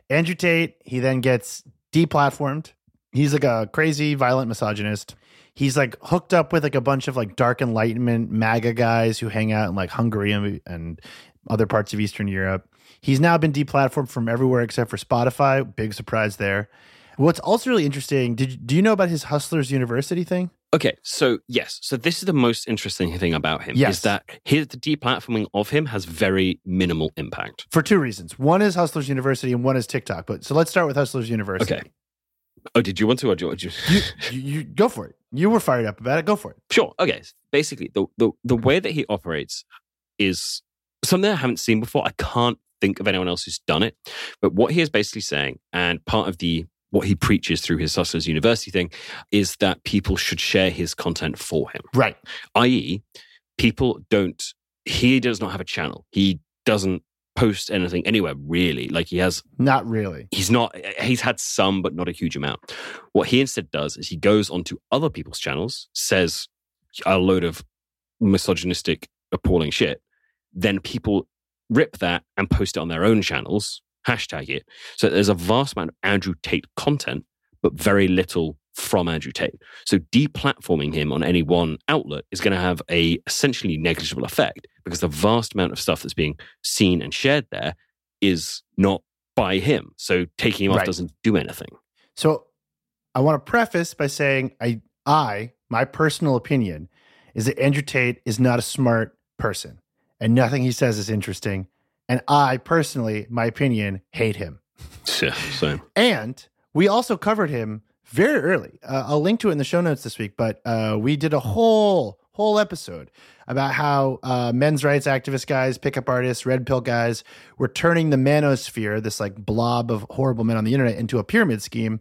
Andrew Tate, he then gets deplatformed. He's like a crazy, violent misogynist. He's like hooked up with like a bunch of like dark enlightenment MAGA guys who hang out in like Hungary and, and other parts of Eastern Europe. He's now been deplatformed from everywhere except for Spotify. Big surprise there. What's also really interesting, did you, do you know about his Hustlers University thing? Okay, so yes, so this is the most interesting thing about him Yes. is that his the deplatforming of him has very minimal impact. For two reasons. One is Hustlers University and one is TikTok. But so let's start with Hustlers University. Okay. Oh, did you want to or do you want to? you, you, you go for it. You were fired up about it. Go for it. Sure. Okay. Basically, the, the the way that he operates is something I haven't seen before. I can't think of anyone else who's done it. But what he is basically saying, and part of the what he preaches through his Hustlers University thing, is that people should share his content for him. Right. I.e., people don't. He does not have a channel. He doesn't post anything anywhere really. Like he has Not really. he's not he's had some but not a huge amount what he instead does is he goes onto other people's channels says a load of misogynistic appalling shit then people rip that and post it on their own channels hashtag it so there's a vast amount of andrew tate content but very little from andrew tate so deplatforming him on any one outlet is going to have a essentially negligible effect because the vast amount of stuff that's being seen and shared there is not by him. So taking him off Right. doesn't do anything. So I want to preface by saying I I my personal opinion is that Andrew Tate is not a smart person and nothing he says is interesting. And I personally, my opinion, hate him. Yeah, so And we also covered him very early. Uh, I'll link to it in the show notes this week, but uh, we did a whole whole episode about how uh, men's rights activist guys, pickup artists, red pill guys were turning the manosphere, this like blob of horrible men on the internet, into a pyramid scheme.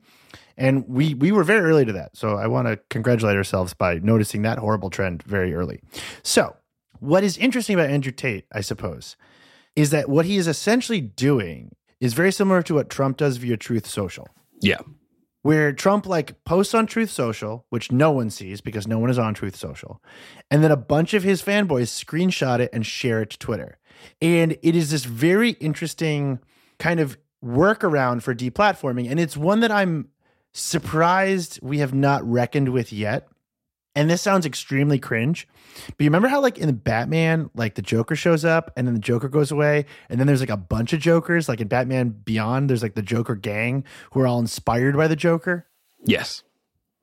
And we we were very early to that. So I want to congratulate ourselves by noticing that horrible trend very early. So, what is interesting about Andrew Tate, I suppose, is that what he is essentially doing is very similar to what Trump does via Truth Social. Yeah. Where Trump like posts on Truth Social, which no one sees because no one is on Truth Social, and then a bunch of his fanboys screenshot it and share it to Twitter. And it is this very interesting kind of workaround for deplatforming. And it's one that I'm surprised we have not reckoned with yet. And this sounds extremely cringe. But you remember how, like in Batman, like the Joker shows up and then the Joker goes away, and then there's like a bunch of Jokers. Like in Batman Beyond, there's like the Joker gang who are all inspired by the Joker. Yes.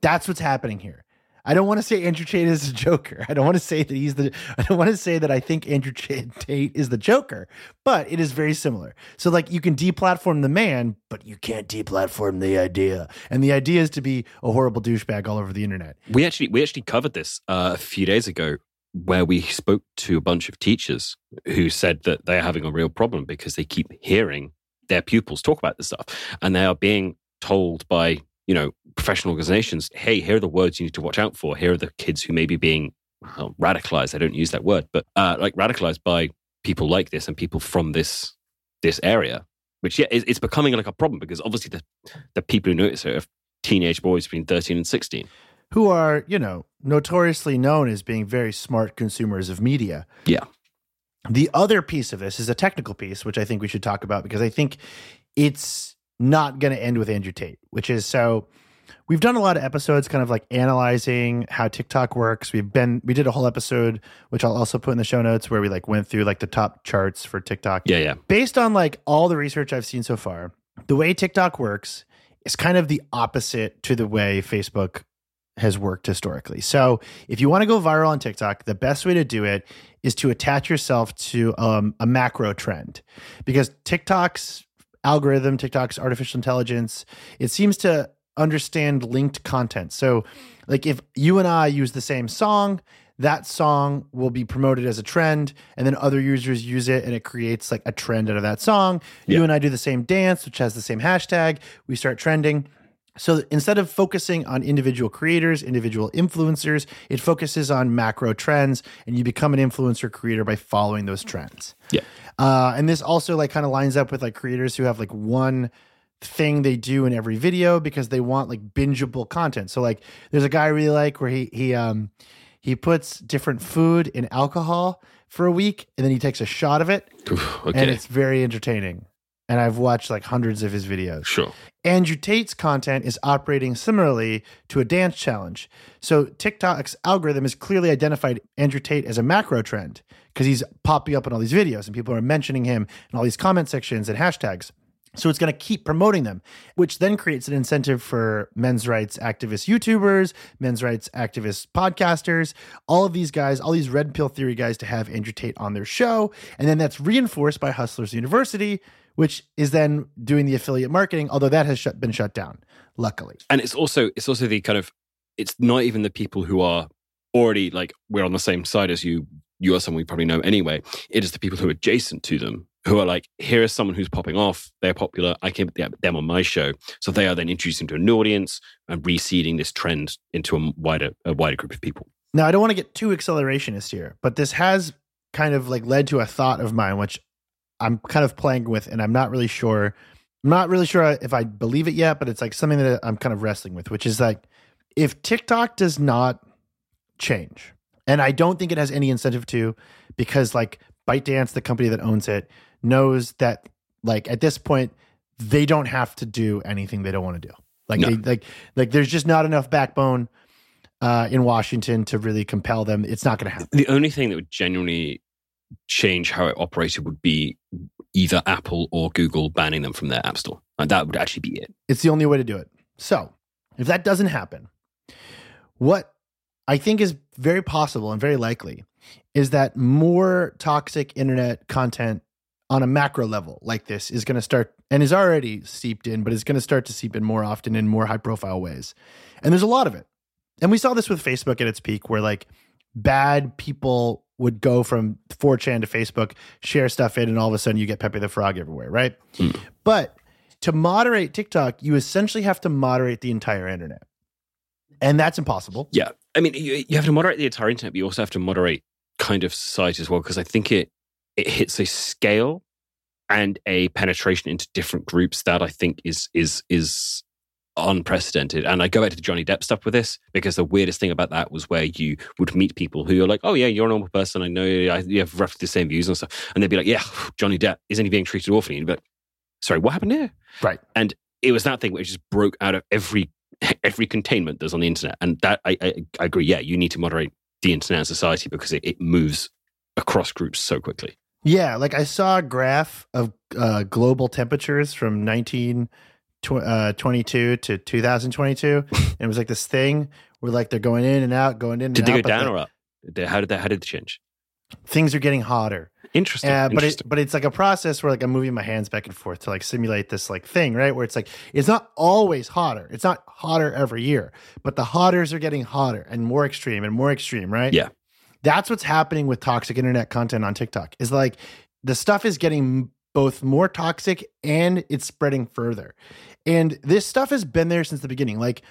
That's what's happening here. I don't want to say Andrew Tate is a Joker. I don't want to say that he's the. I don't want to say that I think Andrew Tate is the Joker, but it is very similar. So like you can deplatform the man, but you can't deplatform the idea. And the idea is to be a horrible douchebag all over the internet. We actually we actually covered this uh, a few days ago, where we spoke to a bunch of teachers who said that they're having a real problem because they keep hearing their pupils talk about this stuff, and they are being told by you know, professional organizations, hey, here are the words you need to watch out for. Here are the kids who may be being well, radicalized. I don't use that word, but uh, like radicalized by people like this and people from this this area. Which yeah, it's becoming like a problem because obviously the the people who notice it are teenage boys between thirteen and sixteen, who are you know notoriously known as being very smart consumers of media. Yeah. The other piece of this is a technical piece, which I think we should talk about because I think it's not going to end with Andrew Tate, which is so we've done a lot of episodes kind of like analyzing how TikTok works. We've been we did a whole episode which I'll also put in the show notes where we like went through like the top charts for TikTok. Yeah, yeah. Based on like all the research I've seen so far, the way TikTok works is kind of the opposite to the way Facebook has worked historically. So, if you want to go viral on TikTok, the best way to do it is to attach yourself to um, a macro trend because TikTok's algorithm, TikTok's artificial intelligence, it seems to understand linked content. So, like if you and I use the same song, that song will be promoted as a trend, and then other users use it, and it creates like a trend out of that song. Yeah. You and I do the same dance, which has the same hashtag. We start trending. So instead of focusing on individual creators, individual influencers, it focuses on macro trends, and you become an influencer creator by following those trends. Yeah. Uh, and this also like kind of lines up with like creators who have like one thing they do in every video because they want like bingeable content. So like there's a guy I really like where he he um he puts different food in alcohol for a week and then he takes a shot of it. okay. And it's very entertaining and I've watched like hundreds of his videos. Sure. Andrew Tate's content is operating similarly to a dance challenge. So TikTok's algorithm has clearly identified Andrew Tate as a macro trend because he's popping up in all these videos and people are mentioning him in all these comment sections and hashtags. So it's going to keep promoting them, which then creates an incentive for men's rights activist YouTubers, men's rights activist podcasters, all of these guys, all these red pill theory guys to have Andrew Tate on their show. And then that's reinforced by Hustlers University, which is then doing the affiliate marketing, although that has been shut down, luckily. And it's also it's also the kind of it's not even the people who are already like we're on the same side as you. You are someone we probably know anyway. It is the people who are adjacent to them who are like, here is someone who's popping off. They're popular. I can get them on my show. So they are then introducing to an audience and reseeding this trend into a wider a wider group of people. Now, I don't want to get too accelerationist here, but this has kind of like led to a thought of mine, which I'm kind of playing with, and I'm not really sure. I'm not really sure if I believe it yet, but it's like something that I'm kind of wrestling with, which is like if TikTok does not change, and I don't think it has any incentive to, because like ByteDance, the company that owns it, knows that like at this point they don't have to do anything they don't want to do. Like no. they like like there's just not enough backbone uh, in Washington to really compel them. It's not going to happen. The only thing that would genuinely change how it operated would be either Apple or Google banning them from their app store. And that would actually be it. It's the only way to do it. So, if that doesn't happen, what I think is very possible and very likely is that more toxic internet content on a macro level like this is going to start and is already seeped in, but is going to start to seep in more often in more high profile ways. And there's a lot of it. And we saw this with Facebook at its peak, where like bad people would go from 4chan to Facebook, share stuff in, and all of a sudden you get Pepe the Frog everywhere, right? Mm. But to moderate TikTok, you essentially have to moderate the entire internet. And that's impossible. Yeah. I mean, you, you have to moderate the entire internet, but you also have to moderate kind of society as well, because I think it it hits a scale and a penetration into different groups that I think is is is unprecedented. And I go back to the Johnny Depp stuff with this because the weirdest thing about that was where you would meet people who are like, "Oh yeah, you're a normal person. I know you have roughly the same views and stuff," and they'd be like, "Yeah, Johnny Depp isn't he being treated awfully?" And you'd be like, "Sorry, what happened here?" Right. And it was that thing which just broke out of every every containment that's on the internet. And that I, I, I agree. Yeah, you need to moderate the internet and society because it, it moves across groups so quickly. Yeah, like I saw a graph of uh, global temperatures from 1922 uh, to 2022, and it was like this thing where like they're going in and out, going in. Did and they out, go down or up? How did that? How did it change? Things are getting hotter. Interesting. Uh, but Interesting. it, but it's like a process where like I'm moving my hands back and forth to like simulate this like thing, right? Where it's like it's not always hotter. It's not hotter every year, but the hotters are getting hotter and more extreme and more extreme, right? Yeah. That's what's happening with toxic internet content on TikTok. Is like the stuff is getting both more toxic and it's spreading further. And this stuff has been there since the beginning. Like,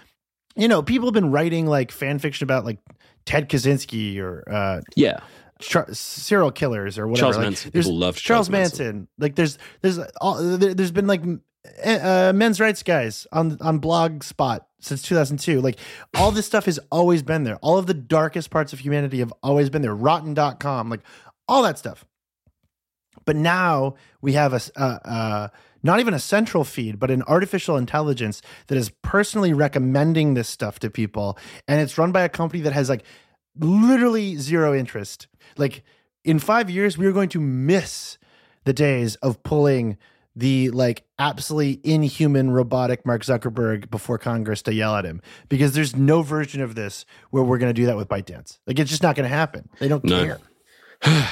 you know, people have been writing like fan fiction about like Ted Kaczynski or uh yeah. Char- serial killers or whatever. Charles like, Manson. there's People loved Charles, Charles Manson. Manson. Like there's there's all, there- there's been like uh, men's rights guys on on Blogspot since 2002. Like all this stuff has always been there. All of the darkest parts of humanity have always been there. Rotten.com, like all that stuff. But now we have a, uh, uh, not even a central feed, but an artificial intelligence that is personally recommending this stuff to people, and it's run by a company that has like literally zero interest. Like in five years, we are going to miss the days of pulling the like absolutely inhuman robotic Mark Zuckerberg before Congress to yell at him because there's no version of this where we're going to do that with ByteDance. Like it's just not going to happen. They don't No. care.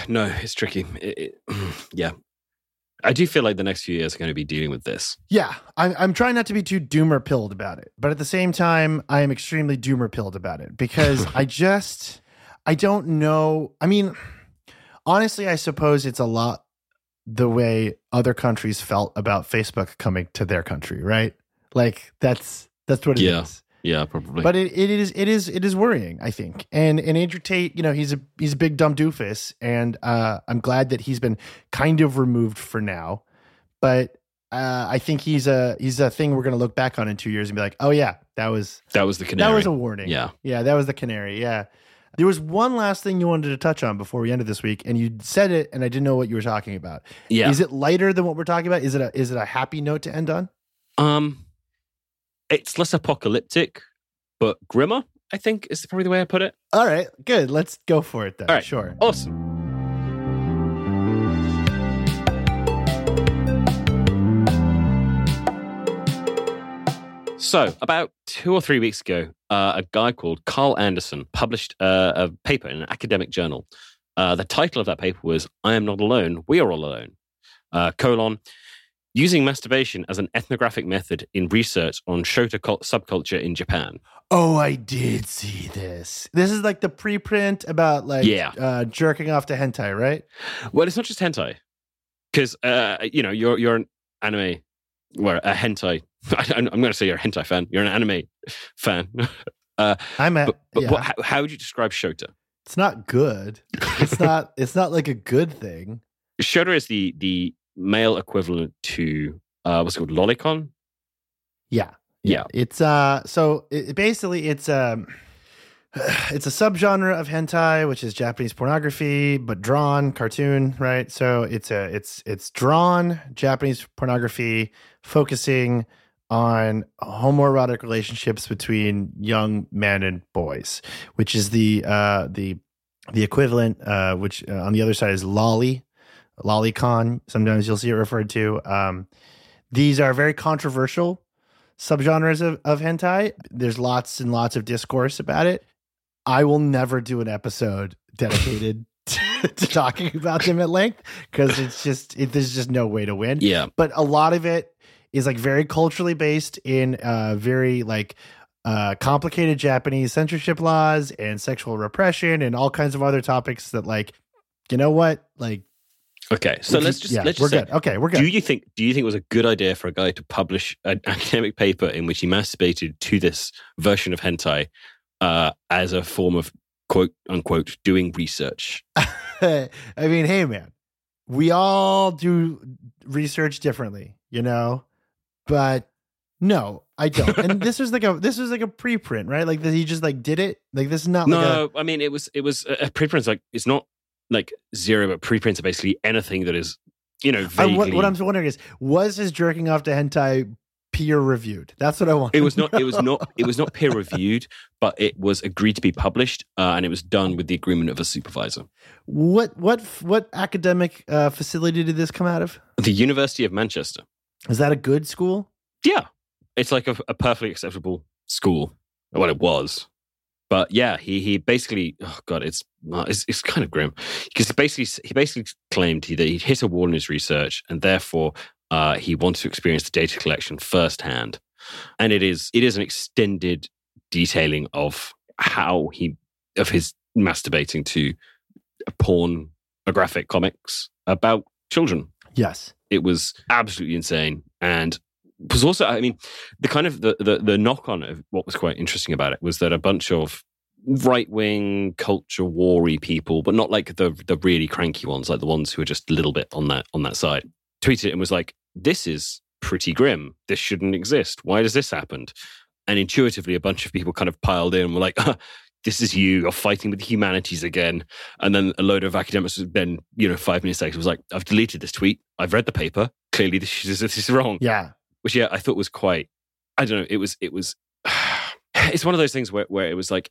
no, it's tricky. It, it, yeah. I do feel like the next few years are going to be dealing with this. Yeah, I'm, I'm trying not to be too doomer pilled about it, but at the same time, I am extremely doomer pilled about it because I just, I don't know. I mean, honestly, I suppose it's a lot the way other countries felt about Facebook coming to their country, right? Like that's that's what it is. Yeah. Yeah, probably. But it, it is it is it is worrying, I think. And and Andrew Tate, you know, he's a he's a big dumb doofus, and uh, I'm glad that he's been kind of removed for now. But uh, I think he's a he's a thing we're going to look back on in two years and be like, oh yeah, that was that was the canary. that was a warning. yeah. yeah, that was the canary. Yeah. There was one last thing you wanted to touch on before we ended this week, and you said it, and I didn't know what you were talking about. Yeah. Is it lighter than what we're talking about? Is it a is it a happy note to end on? Um, it's less apocalyptic, but grimmer. I think is probably the way I put it. All right, good. Let's go for it then. All right. Sure. Awesome. So, about two or three weeks ago, uh, a guy called Karl Andersson published uh, a paper in an academic journal. Uh, the title of that paper was "I am not alone. We are all alone." Uh, colon using masturbation as an ethnographic method in research on Shota cult- subculture in Japan. Oh, I did see this. This is like the preprint about like Yeah. uh, jerking off to hentai, right? Well, it's not just hentai, because uh, you know you're you're an anime, well, a hentai. I, I'm going to say you're a hentai fan. You're an anime fan. uh, I'm at. but but yeah. what, how, how would you describe Shota? it's not good. It's not. it's not like a good thing. Shota is the the male equivalent to uh, what's it called lolicon. Yeah. Yeah. It's uh. So it basically, it's um. It's a subgenre of hentai, which is Japanese pornography, but drawn cartoon, right? So it's a it's it's drawn Japanese pornography, focusing on homoerotic relationships between young men and boys, which is the uh, the the equivalent, uh, which uh, on the other side is loli, lolicon. Sometimes you'll see it referred to. Um, these are very controversial subgenres of, of hentai. There's lots and lots of discourse about it. I will never do an episode dedicated to, to talking about them at length because it's just it, there's just no way to win Yeah, but a lot of it is like very culturally based in uh very like uh complicated Japanese censorship laws and sexual repression and all kinds of other topics that like you know what like Okay, so let's just yeah, let's we're just say, good. Okay, we're good do you think do you think it was a good idea for a guy to publish an academic paper in which he masturbated to this version of hentai uh, as a form of quote unquote doing research? I mean, hey man, we all do research differently, you know, but no, I don't. and this was like a this was like a preprint, right? Like he just like did it. Like this is not like a no, I mean it was it was a preprint. like it's not like zero, but preprints are basically anything that is you know I, what, what I'm wondering is, was his jerking off to hentai peer reviewed? That's what I want. it was not. It was not. It was not peer reviewed, but it was agreed to be published, uh, and it was done with the agreement of a supervisor. What what what academic uh, facility did this come out of? The University of Manchester. Is that a good school? Yeah, it's like a, a perfectly acceptable school. Well, it was, but yeah, he he basically. Oh god, it's uh, it's, it's kind of grim because he basically he basically claimed he, that he'd hit a wall in his research, and therefore uh, he wanted to experience the data collection firsthand. And it is it is an extended detailing of how he of his masturbating to pornographic comics about children Yes. it was absolutely insane. And was also i mean the kind of the the, the knock on of what was quite interesting about it was that a bunch of right-wing culture wary people but not like the the really cranky ones like the ones who are just a little bit on that on that side tweeted and was like this is pretty grim. This shouldn't exist. Why does this happen and intuitively a bunch of people kind of piled in and were like this is you you're fighting with the humanities again. And then a load of academics then you know five minutes later was like i've deleted this tweet. I've read the paper. Clearly this is, this is wrong. Yeah. which yeah i thought was quite i don't know it was it was it's one of those things where, where it was like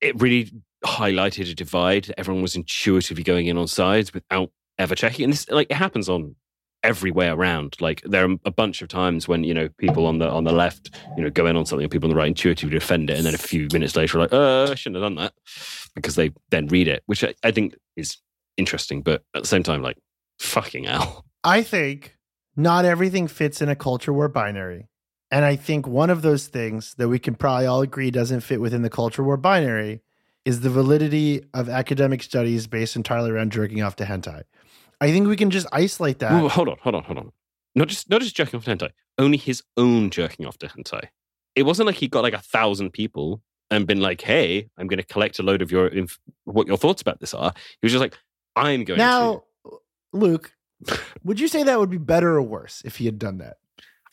it really highlighted a divide. Everyone was intuitively going in on sides without ever checking. And this like it happens on every way around like there are a bunch of times when you know people on the on the left you know go in on something and people on the right intuitively defend it and then a few minutes later like oh, i shouldn't have done that because they then read it which I, I think is interesting but at the same time like fucking hell I think not everything fits in a culture war binary. And I think one of those things that we can probably all agree doesn't fit within the culture war binary is the validity of academic studies based entirely around jerking off to hentai. I think we can just isolate that. Whoa, hold on, hold on, hold on. Not just not just jerking off to hentai, only his own jerking off to hentai. It wasn't like he got like a thousand people and been like, "Hey, I'm going to collect a load of your inf- what your thoughts about this are." He was just like, "I'm going now, to." Luke, would you say that would be better or worse if he had done that?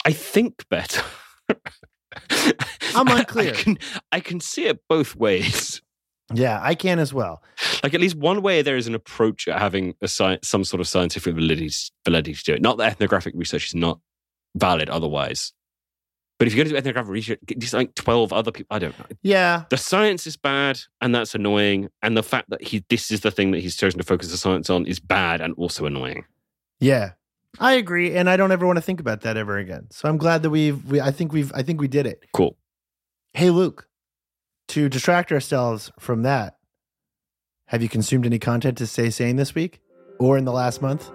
I think better. I'm unclear. I can I can see it both ways. Yeah, I can as well. Like at least one way there is an approach at having a sci- some sort of scientific validity, validity to do it. Not that ethnographic research is not valid otherwise. But if you're going to do ethnographic research, just like 12 other people. I don't know. Yeah, The science is bad and that's annoying. And the fact that he this is the thing that he's chosen to focus the science on is bad and also annoying. yeah, I agree, and I don't ever want to think about that ever again. So I'm glad that we've. We, I think we've. I think we did it. Cool. Hey, Luke, to distract ourselves from that, have you consumed any content to stay sane this week or in the last month?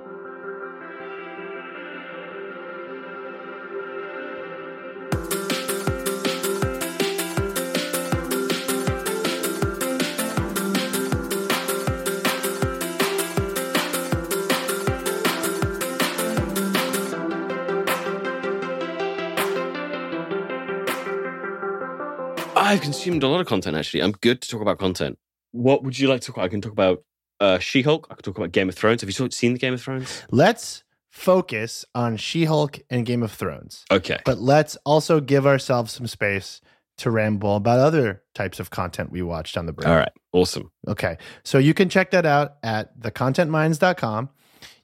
Consumed a lot of content actually. I'm good to talk about content. What would you like to talk about? I can talk about uh, She Hulk. I can talk about Game of Thrones. Have you seen the Game of Thrones? Let's focus on She Hulk and Game of Thrones, Okay. but let's also give ourselves some space to ramble about other types of content we watched on the break. All right. Awesome. Okay. So you can check that out at thecontentmines.com.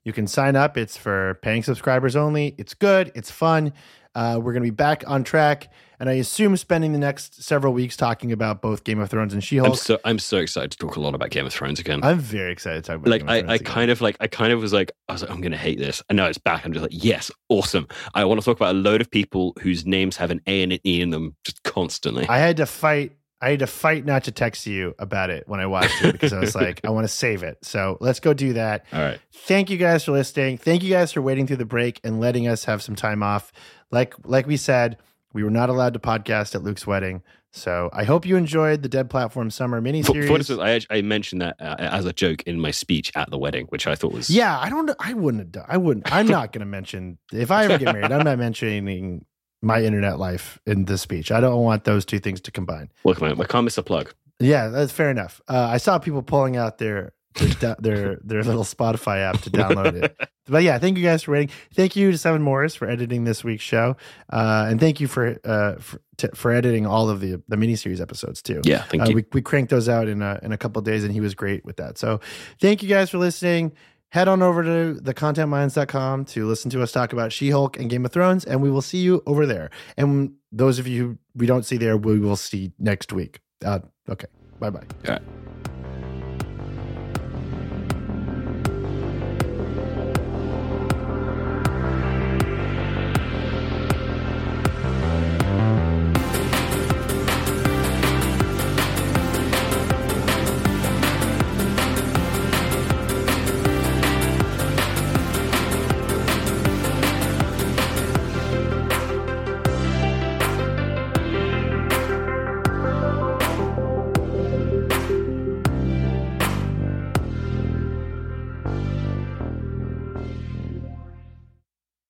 You can sign up. It's for paying subscribers only. It's good. It's fun. Uh, we're going to be back on track. And I assume spending the next several weeks talking about both Game of Thrones and She I'm so I'm so excited to talk a lot about Game of Thrones again. I'm very excited to talk about like Game of I, Thrones I kind of like I kind of was like I was like I'm gonna hate this and now it's back I'm just like yes awesome I want to talk about a load of people whose names have an A and an E in them just constantly I had to fight. I had to fight not to text you about it when I watched it because I was like, I want to save it. So let's go do that. all right thank you guys for listening. Thank you guys for waiting through the break and letting us have some time off. Like like we said, we were not allowed to podcast at Luke's wedding, So I hope you enjoyed the Dead Platform Summer For, miniseries. for I, I mentioned that uh, as a joke in my speech at the wedding, which I thought was yeah, I don't. I wouldn't. I wouldn't. I'm not going to mention if I ever get married. I'm not mentioning my internet life in this speech. I don't want those two things to combine. Look, man, I can't a plug. Yeah, that's fair enough. Uh, I saw people pulling out their their, their their little Spotify app to download it. But yeah, thank you guys for waiting. Thank you to Seven Morris for editing this week's show, uh, and thank you for uh, for, t- for editing all of the the miniseries episodes too. Yeah, thank Uh, you. we we cranked those out in a, in a couple of days, and he was great with that. So thank you guys for listening. Head on over to thecontentmines.com to listen to us talk about She Hulk and Game of Thrones, and we will see you over there. And those of you we don't see there, we will see next week. Uh, okay, bye bye. Right.